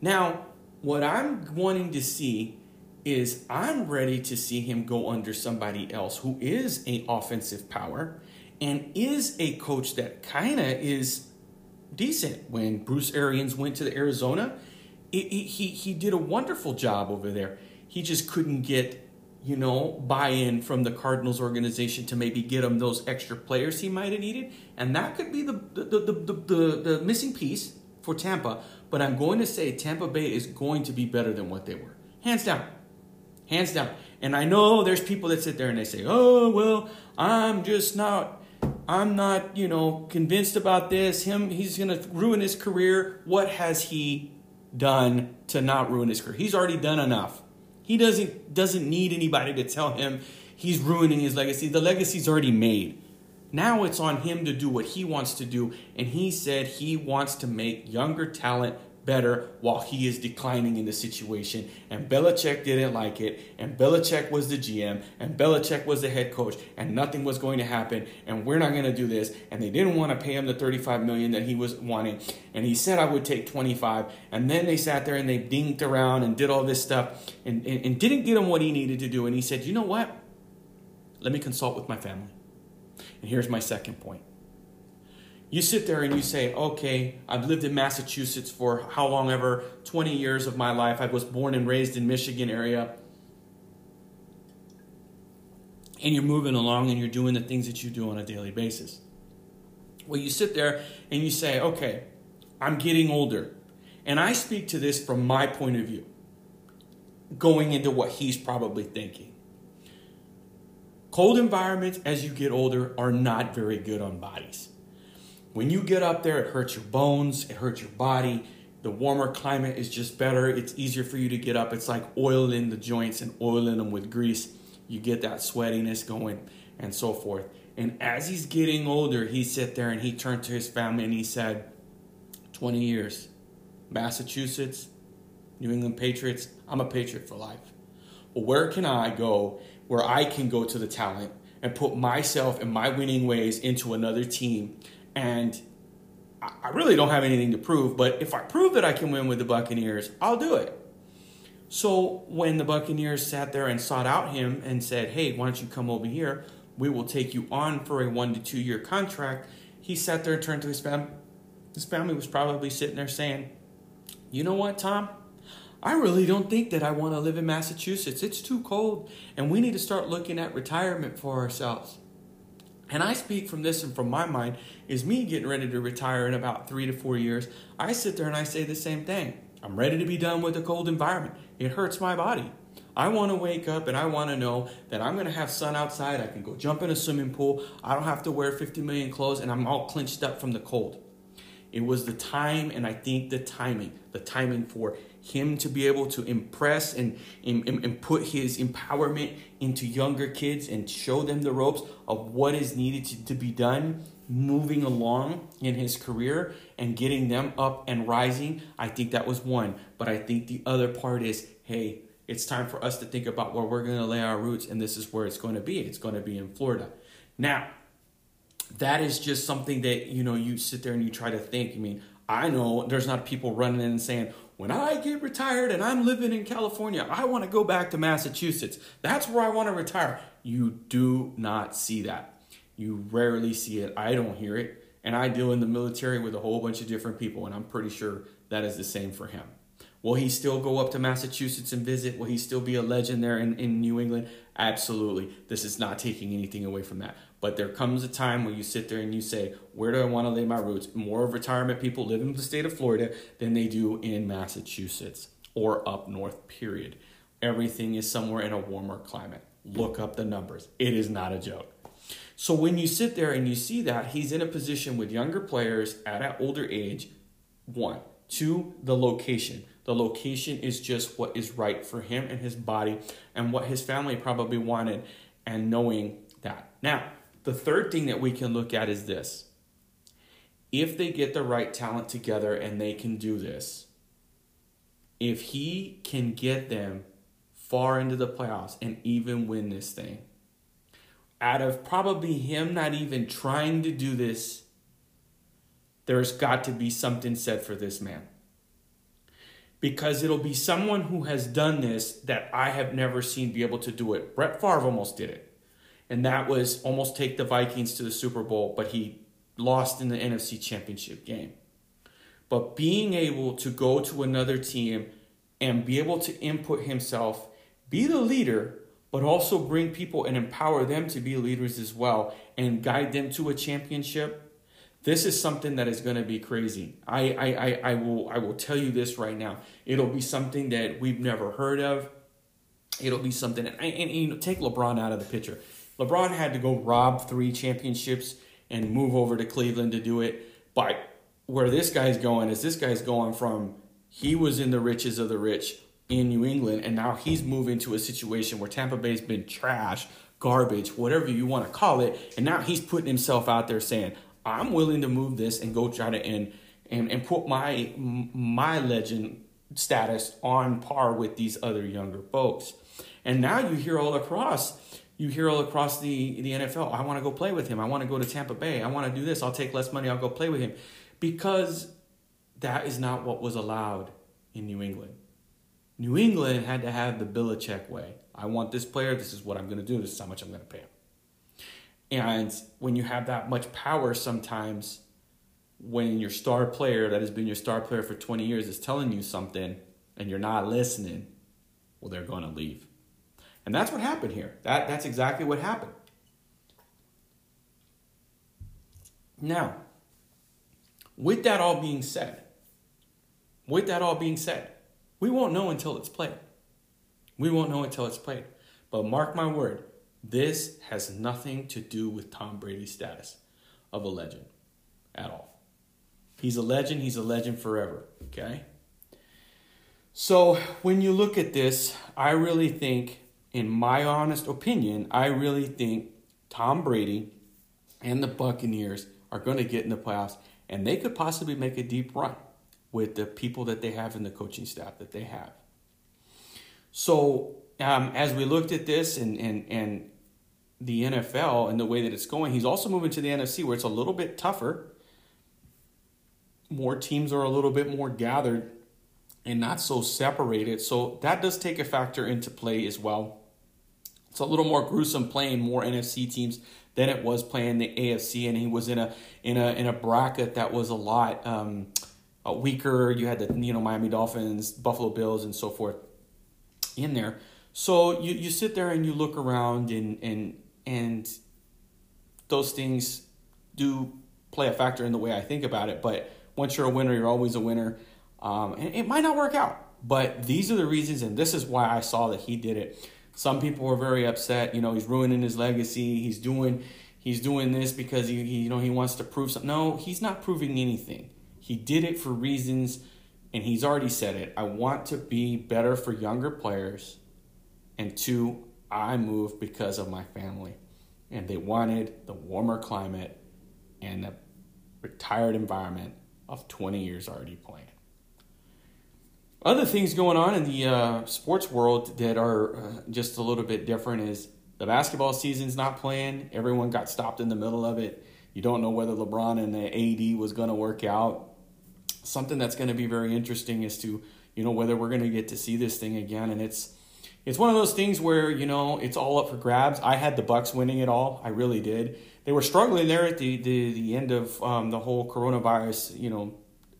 Now, what I'm wanting to see is I'm ready to see him go under somebody else who is a offensive power and is a coach that kind of is decent. When Bruce Arians went to the Arizona, it, it, he he did a wonderful job over there. He just couldn't get you know buy-in from the Cardinals organization to maybe get him those extra players he might have needed, and that could be the the the, the, the, the missing piece for Tampa. But I'm going to say Tampa Bay is going to be better than what they were, hands down hands down. And I know there's people that sit there and they say, "Oh, well, I'm just not I'm not, you know, convinced about this. Him he's going to ruin his career. What has he done to not ruin his career? He's already done enough. He doesn't doesn't need anybody to tell him he's ruining his legacy. The legacy's already made. Now it's on him to do what he wants to do and he said he wants to make younger talent better while he is declining in the situation. And Belichick didn't like it. And Belichick was the GM. And Belichick was the head coach. And nothing was going to happen. And we're not going to do this. And they didn't want to pay him the 35 million that he was wanting. And he said I would take 25. And then they sat there and they dinked around and did all this stuff and, and, and didn't get him what he needed to do. And he said, you know what? Let me consult with my family. And here's my second point you sit there and you say, okay, I've lived in Massachusetts for how long ever, 20 years of my life. I was born and raised in Michigan area. And you're moving along and you're doing the things that you do on a daily basis. Well, you sit there and you say, okay, I'm getting older. And I speak to this from my point of view, going into what he's probably thinking. Cold environments as you get older are not very good on bodies. When you get up there, it hurts your bones, it hurts your body. The warmer climate is just better. It's easier for you to get up. It's like oiling the joints and oiling them with grease. You get that sweatiness going and so forth. And as he's getting older, he sat there and he turned to his family and he said, 20 years, Massachusetts, New England Patriots, I'm a Patriot for life. Well, where can I go where I can go to the talent and put myself and my winning ways into another team and I really don't have anything to prove, but if I prove that I can win with the Buccaneers, I'll do it. So when the Buccaneers sat there and sought out him and said, Hey, why don't you come over here? We will take you on for a one to two year contract. He sat there and turned to his family. His family was probably sitting there saying, You know what, Tom? I really don't think that I want to live in Massachusetts. It's too cold, and we need to start looking at retirement for ourselves. And I speak from this and from my mind is me getting ready to retire in about three to four years. I sit there and I say the same thing. I'm ready to be done with the cold environment. It hurts my body. I want to wake up and I want to know that I'm going to have sun outside. I can go jump in a swimming pool. I don't have to wear 50 million clothes and I'm all clenched up from the cold. It was the time and I think the timing, the timing for him to be able to impress and, and, and put his empowerment into younger kids and show them the ropes of what is needed to, to be done moving along in his career and getting them up and rising. I think that was one. But I think the other part is hey, it's time for us to think about where we're going to lay our roots, and this is where it's going to be. It's going to be in Florida. Now, that is just something that you know you sit there and you try to think. I mean, I know there's not people running in and saying, when I get retired and I'm living in California, I want to go back to Massachusetts. That's where I want to retire. You do not see that. You rarely see it. I don't hear it. And I deal in the military with a whole bunch of different people, and I'm pretty sure that is the same for him. Will he still go up to Massachusetts and visit? Will he still be a legend there in, in New England? Absolutely. This is not taking anything away from that. But there comes a time where you sit there and you say, Where do I want to lay my roots? More retirement people live in the state of Florida than they do in Massachusetts or up north, period. Everything is somewhere in a warmer climate. Look up the numbers. It is not a joke. So when you sit there and you see that, he's in a position with younger players at an older age. One. Two, the location. The location is just what is right for him and his body and what his family probably wanted, and knowing that. Now, the third thing that we can look at is this if they get the right talent together and they can do this, if he can get them far into the playoffs and even win this thing, out of probably him not even trying to do this, there's got to be something said for this man because it'll be someone who has done this that I have never seen be able to do it. Brett Favre almost did it. And that was almost take the Vikings to the Super Bowl, but he lost in the NFC Championship game. But being able to go to another team and be able to input himself, be the leader, but also bring people and empower them to be leaders as well and guide them to a championship this is something that is going to be crazy. I, I, I, I, will, I will tell you this right now. It'll be something that we've never heard of. it'll be something. And, and, and you know, take LeBron out of the picture. LeBron had to go rob three championships and move over to Cleveland to do it. But where this guy's going is this guy's going from he was in the riches of the rich in New England, and now he's moving to a situation where Tampa Bay's been trash, garbage, whatever you want to call it, and now he's putting himself out there saying, "I'm willing to move this and go try to and and, and put my my legend status on par with these other younger folks." And now you hear all across you hear all across the, the NFL, I want to go play with him. I want to go to Tampa Bay. I want to do this. I'll take less money. I'll go play with him. Because that is not what was allowed in New England. New England had to have the Belichick way. I want this player. This is what I'm going to do. This is how much I'm going to pay him. And when you have that much power, sometimes when your star player that has been your star player for 20 years is telling you something and you're not listening, well, they're going to leave. And that's what happened here. That, that's exactly what happened. Now, with that all being said, with that all being said, we won't know until it's played. We won't know until it's played. But mark my word, this has nothing to do with Tom Brady's status of a legend at all. He's a legend, he's a legend forever, okay? So when you look at this, I really think in my honest opinion, I really think Tom Brady and the Buccaneers are going to get in the playoffs and they could possibly make a deep run with the people that they have in the coaching staff that they have. So, um, as we looked at this and, and, and the NFL and the way that it's going, he's also moving to the NFC where it's a little bit tougher. More teams are a little bit more gathered and not so separated. So, that does take a factor into play as well. It's a little more gruesome playing more NFC teams than it was playing the AFC, and he was in a in a in a bracket that was a lot um, a weaker. You had the you know Miami Dolphins, Buffalo Bills, and so forth in there. So you, you sit there and you look around and and and those things do play a factor in the way I think about it. But once you're a winner, you're always a winner. Um, and it might not work out, but these are the reasons, and this is why I saw that he did it. Some people were very upset. You know, he's ruining his legacy. He's doing he's doing this because he, he you know he wants to prove something. No, he's not proving anything. He did it for reasons, and he's already said it. I want to be better for younger players, and two, I moved because of my family, and they wanted the warmer climate and the retired environment of 20 years already playing. Other things going on in the uh, sports world that are uh, just a little bit different is the basketball season's not playing. Everyone got stopped in the middle of it. You don't know whether LeBron and the AD was going to work out. Something that's going to be very interesting is to you know whether we're going to get to see this thing again. And it's it's one of those things where you know it's all up for grabs. I had the Bucks winning it all. I really did. They were struggling there at the the, the end of um, the whole coronavirus you know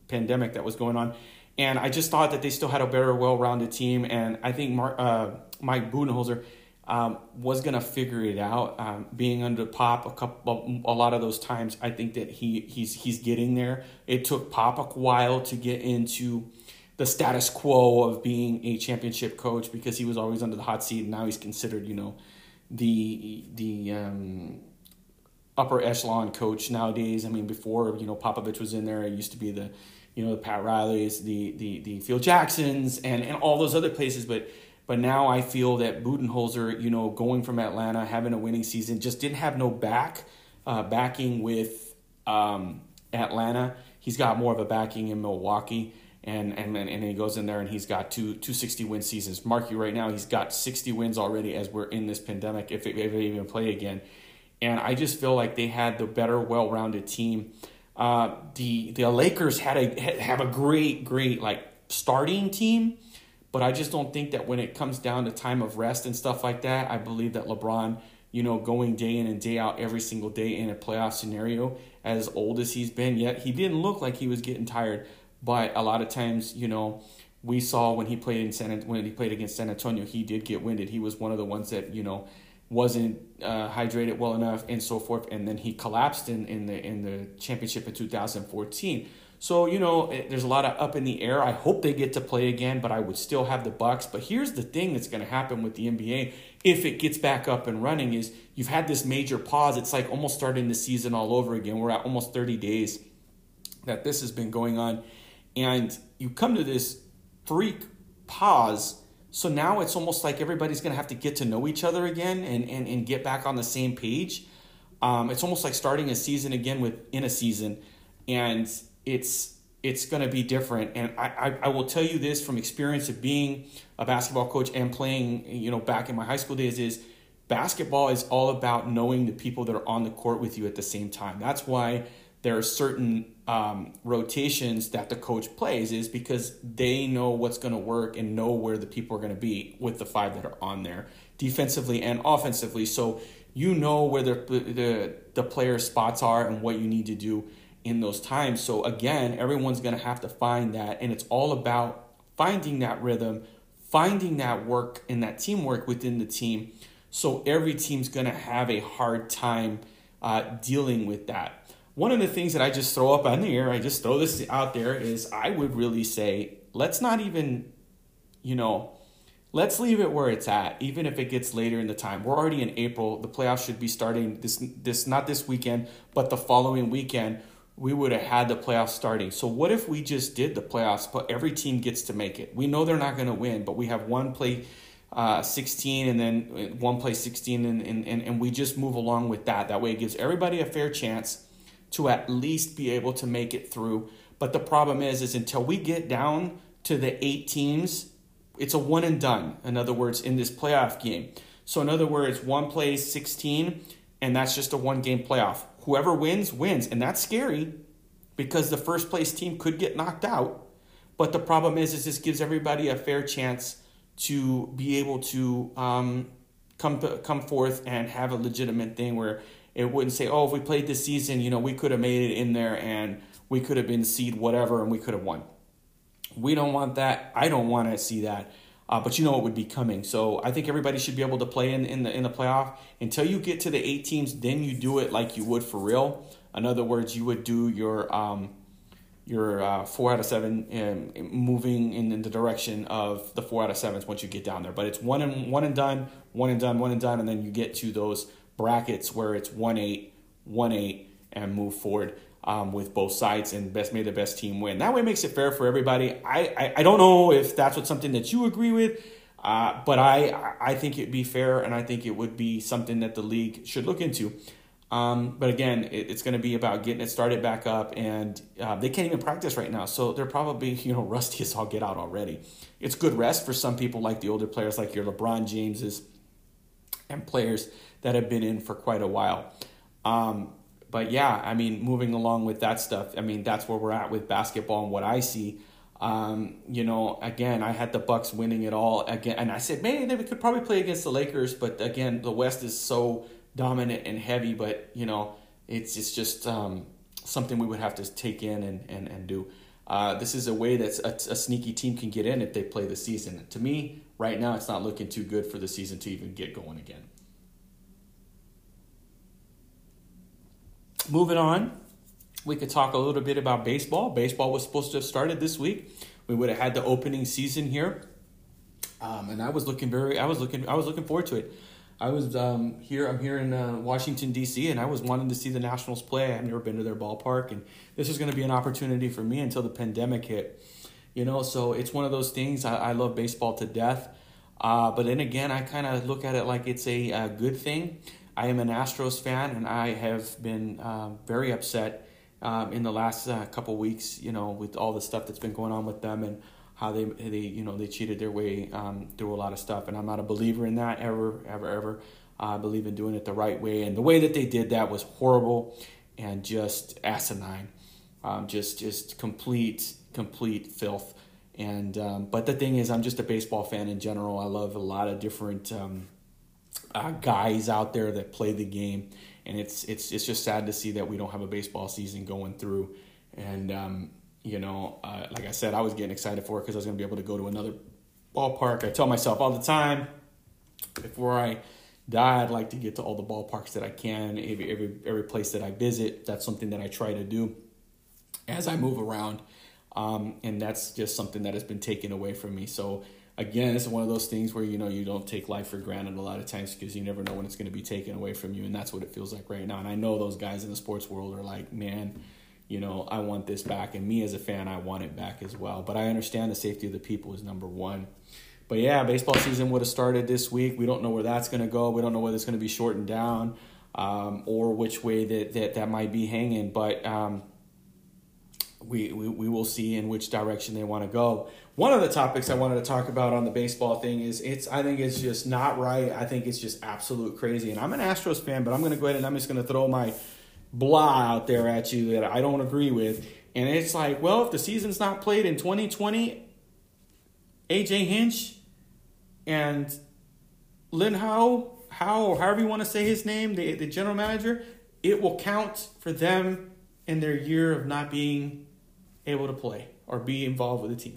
pandemic that was going on and I just thought that they still had a better, well-rounded team. And I think Mark, uh, Mike Budenholzer um, was going to figure it out. Um, being under Pop a couple, a lot of those times, I think that he he's he's getting there. It took Pop a while to get into the status quo of being a championship coach because he was always under the hot seat, and now he's considered, you know, the the um, upper echelon coach nowadays. I mean, before you know Popovich was in there, it used to be the you know the Pat Rileys, the the the Phil Jacksons, and and all those other places. But but now I feel that Budenholzer, you know, going from Atlanta, having a winning season, just didn't have no back uh, backing with um, Atlanta. He's got more of a backing in Milwaukee. And, and and he goes in there and he's got two 260 win seasons. Mark you right now, he's got 60 wins already as we're in this pandemic, if, if they even play again. And I just feel like they had the better, well rounded team. Uh, the the Lakers had a have a great great like starting team, but I just don't think that when it comes down to time of rest and stuff like that, I believe that LeBron, you know, going day in and day out every single day in a playoff scenario, as old as he's been, yet he didn't look like he was getting tired. But a lot of times, you know, we saw when he played in San when he played against San Antonio, he did get winded. He was one of the ones that you know wasn't uh, hydrated well enough and so forth and then he collapsed in, in the in the championship in 2014 So you know, eh, there's a lot of up in the air. I hope they get to play again, but I would still have the Bucks. But here's the thing that's going to happen with the NBA if it gets back up and running: is you've had this major pause. It's like almost starting the season all over again. We're at almost 30 days that this has been going on, and you come to this freak pause. So now it's almost like everybody's going to have to get to know each other again and, and, and get back on the same page. Um, it's almost like starting a season again within a season, and it's it's going to be different. And I, I, I will tell you this from experience of being a basketball coach and playing, you know, back in my high school days is basketball is all about knowing the people that are on the court with you at the same time. That's why there are certain um, rotations that the coach plays is because they know what's going to work and know where the people are going to be with the five that are on there defensively and offensively. So you know where the the the player spots are and what you need to do in those times. So again, everyone's going to have to find that and it's all about finding that rhythm, finding that work and that teamwork within the team. So every team's going to have a hard time uh, dealing with that. One of the things that I just throw up on the air, I just throw this out there, is I would really say let's not even, you know, let's leave it where it's at, even if it gets later in the time. We're already in April. The playoffs should be starting this this not this weekend, but the following weekend. We would have had the playoffs starting. So what if we just did the playoffs, but every team gets to make it? We know they're not going to win, but we have one play uh, 16 and then one play 16 and, and, and we just move along with that. That way it gives everybody a fair chance to at least be able to make it through. But the problem is, is until we get down to the eight teams it's a one and done. In other words, in this playoff game. So in other words, one plays 16, and that's just a one game playoff. Whoever wins wins, and that's scary because the first place team could get knocked out. But the problem is, is this gives everybody a fair chance to be able to um, come come forth and have a legitimate thing where it wouldn't say, oh, if we played this season, you know, we could have made it in there and we could have been seed whatever and we could have won. We don't want that. I don't want to see that. Uh, but you know it would be coming. So I think everybody should be able to play in, in the in the playoff until you get to the eight teams. Then you do it like you would for real. In other words, you would do your um, your uh, four out of seven um, moving in, in the direction of the four out of sevens once you get down there. But it's one and one and done, one and done, one and done, and then you get to those brackets where it's one eight, one eight, and move forward um, with both sides and best made the best team win. That way it makes it fair for everybody. I, I, I don't know if that's what something that you agree with, uh, but I I think it'd be fair and I think it would be something that the league should look into. Um, but again, it, it's going to be about getting it started back up, and uh, they can't even practice right now, so they're probably you know rusty as all get out already. It's good rest for some people, like the older players, like your LeBron Jameses, and players that have been in for quite a while. Um, but yeah, I mean, moving along with that stuff, I mean, that's where we're at with basketball and what I see. Um, you know, again, I had the Bucks winning it all again, and I said, man, they could probably play against the Lakers, but again, the West is so dominant and heavy. But you know, it's it's just um, something we would have to take in and and and do. Uh, this is a way that a, a, sneaky team can get in if they play the season. To me, right now, it's not looking too good for the season to even get going again. Moving on, we could talk a little bit about baseball. Baseball was supposed to have started this week. We would have had the opening season here, um, and I was looking very. I was looking. I was looking forward to it. I was um, here. I'm here in uh, Washington D.C. and I was wanting to see the Nationals play. I've never been to their ballpark, and this was going to be an opportunity for me until the pandemic hit. You know, so it's one of those things. I, I love baseball to death, uh, but then again, I kind of look at it like it's a, a good thing. I am an Astros fan, and I have been um, very upset um, in the last uh, couple weeks. You know, with all the stuff that's been going on with them and how they they you know they cheated their way um, through a lot of stuff. And I'm not a believer in that ever, ever, ever. I believe in doing it the right way, and the way that they did that was horrible and just asinine, um, just just complete complete filth. And um, but the thing is, I'm just a baseball fan in general. I love a lot of different um, uh, guys out there that play the game, and it's it's it's just sad to see that we don't have a baseball season going through. And um, you know, uh, like I said, I was getting excited for it because I was going to be able to go to another ballpark. I tell myself all the time, before I die, I'd like to get to all the ballparks that I can, every every every place that I visit. That's something that I try to do. as I move around. Um, and that's just something that has been taken away from me. So again, it's one of those things where you know you don't take life for granted a lot of times because you never know when it's going to be taken away from you, and that's what it feels like right now. And I know those guys in the sports world are like, man, you know, I want this back, and me as a fan, I want it back as well. But I understand the safety of the people is number one. But yeah, baseball season would have started this week. We don't know where that's going to go. We don't know whether it's going to be shortened down um, or which way that, that that might be hanging. But um, we, we, we will see in which direction they want to go. One of the topics I wanted to talk about on the baseball thing is it's I think it's just not right. I think it's just absolute crazy. And I'm an Astros fan, but I'm going to go ahead and I'm just going to throw my blah out there at you that I don't agree with. And it's like, well, if the season's not played in 2020, AJ Hinch and Lynn Howe, how or however you want to say his name, the, the general manager, it will count for them in their year of not being able to play or be involved with the team.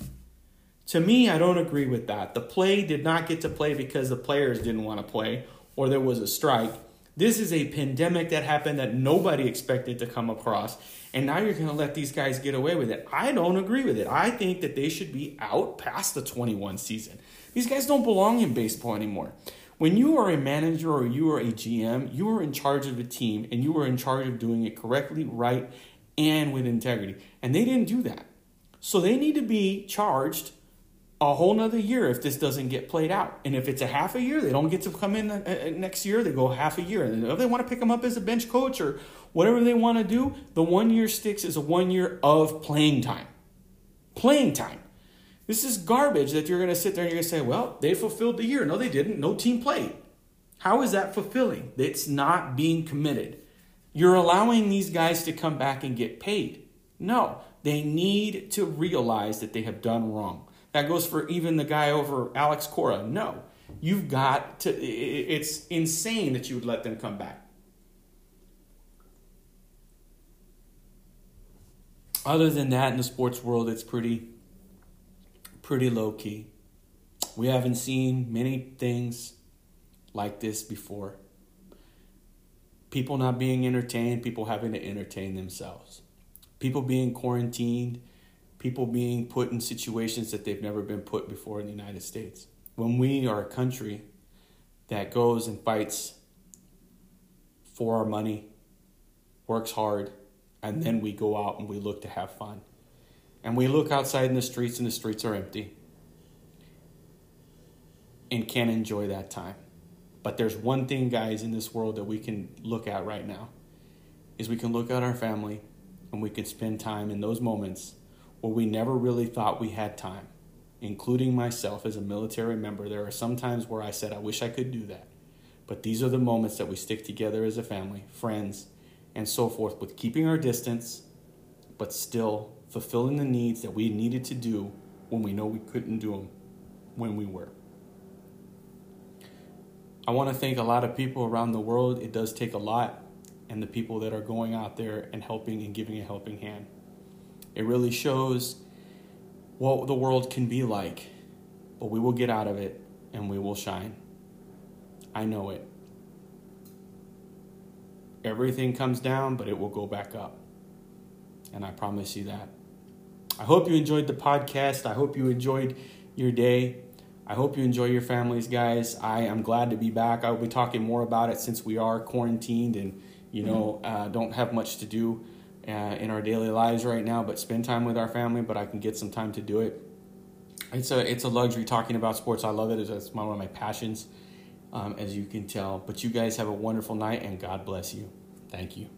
To me, I don't agree with that. The play did not get to play because the players didn't want to play or there was a strike. This is a pandemic that happened that nobody expected to come across. And now you're going to let these guys get away with it. I don't agree with it. I think that they should be out past the 21 season. These guys don't belong in baseball anymore. When you are a manager or you are a GM, you are in charge of a team and you are in charge of doing it correctly, right, and with integrity. And they didn't do that. So they need to be charged a whole nother year if this doesn't get played out. And if it's a half a year, they don't get to come in uh, uh, next year. They go half a year. And if they want to pick them up as a bench coach or whatever they want to do, the one year sticks is a one year of playing time. Playing time. This is garbage that you're going to sit there and you're going to say, well, they fulfilled the year. No, they didn't. No team played. How is that fulfilling? It's not being committed. You're allowing these guys to come back and get paid. No, they need to realize that they have done wrong. That goes for even the guy over Alex Cora. No, you've got to, it's insane that you would let them come back. Other than that, in the sports world, it's pretty, pretty low key. We haven't seen many things like this before. People not being entertained, people having to entertain themselves, people being quarantined people being put in situations that they've never been put before in the United States. When we are a country that goes and fights for our money, works hard, and then we go out and we look to have fun. And we look outside in the streets and the streets are empty and can't enjoy that time. But there's one thing, guys, in this world that we can look at right now is we can look at our family and we can spend time in those moments where we never really thought we had time, including myself as a military member. There are some times where I said, I wish I could do that. But these are the moments that we stick together as a family, friends, and so forth, with keeping our distance, but still fulfilling the needs that we needed to do when we know we couldn't do them when we were. I want to thank a lot of people around the world. It does take a lot, and the people that are going out there and helping and giving a helping hand. It really shows what the world can be like, but we will get out of it and we will shine. I know it. Everything comes down, but it will go back up. And I promise you that. I hope you enjoyed the podcast. I hope you enjoyed your day. I hope you enjoy your families, guys. I am glad to be back. I'll be talking more about it since we are quarantined and, you know, uh, don't have much to do uh, in our daily lives right now, but spend time with our family. But I can get some time to do it. It's a it's a luxury talking about sports. I love it. It's my, one of my passions, um, as you can tell. But you guys have a wonderful night, and God bless you. Thank you.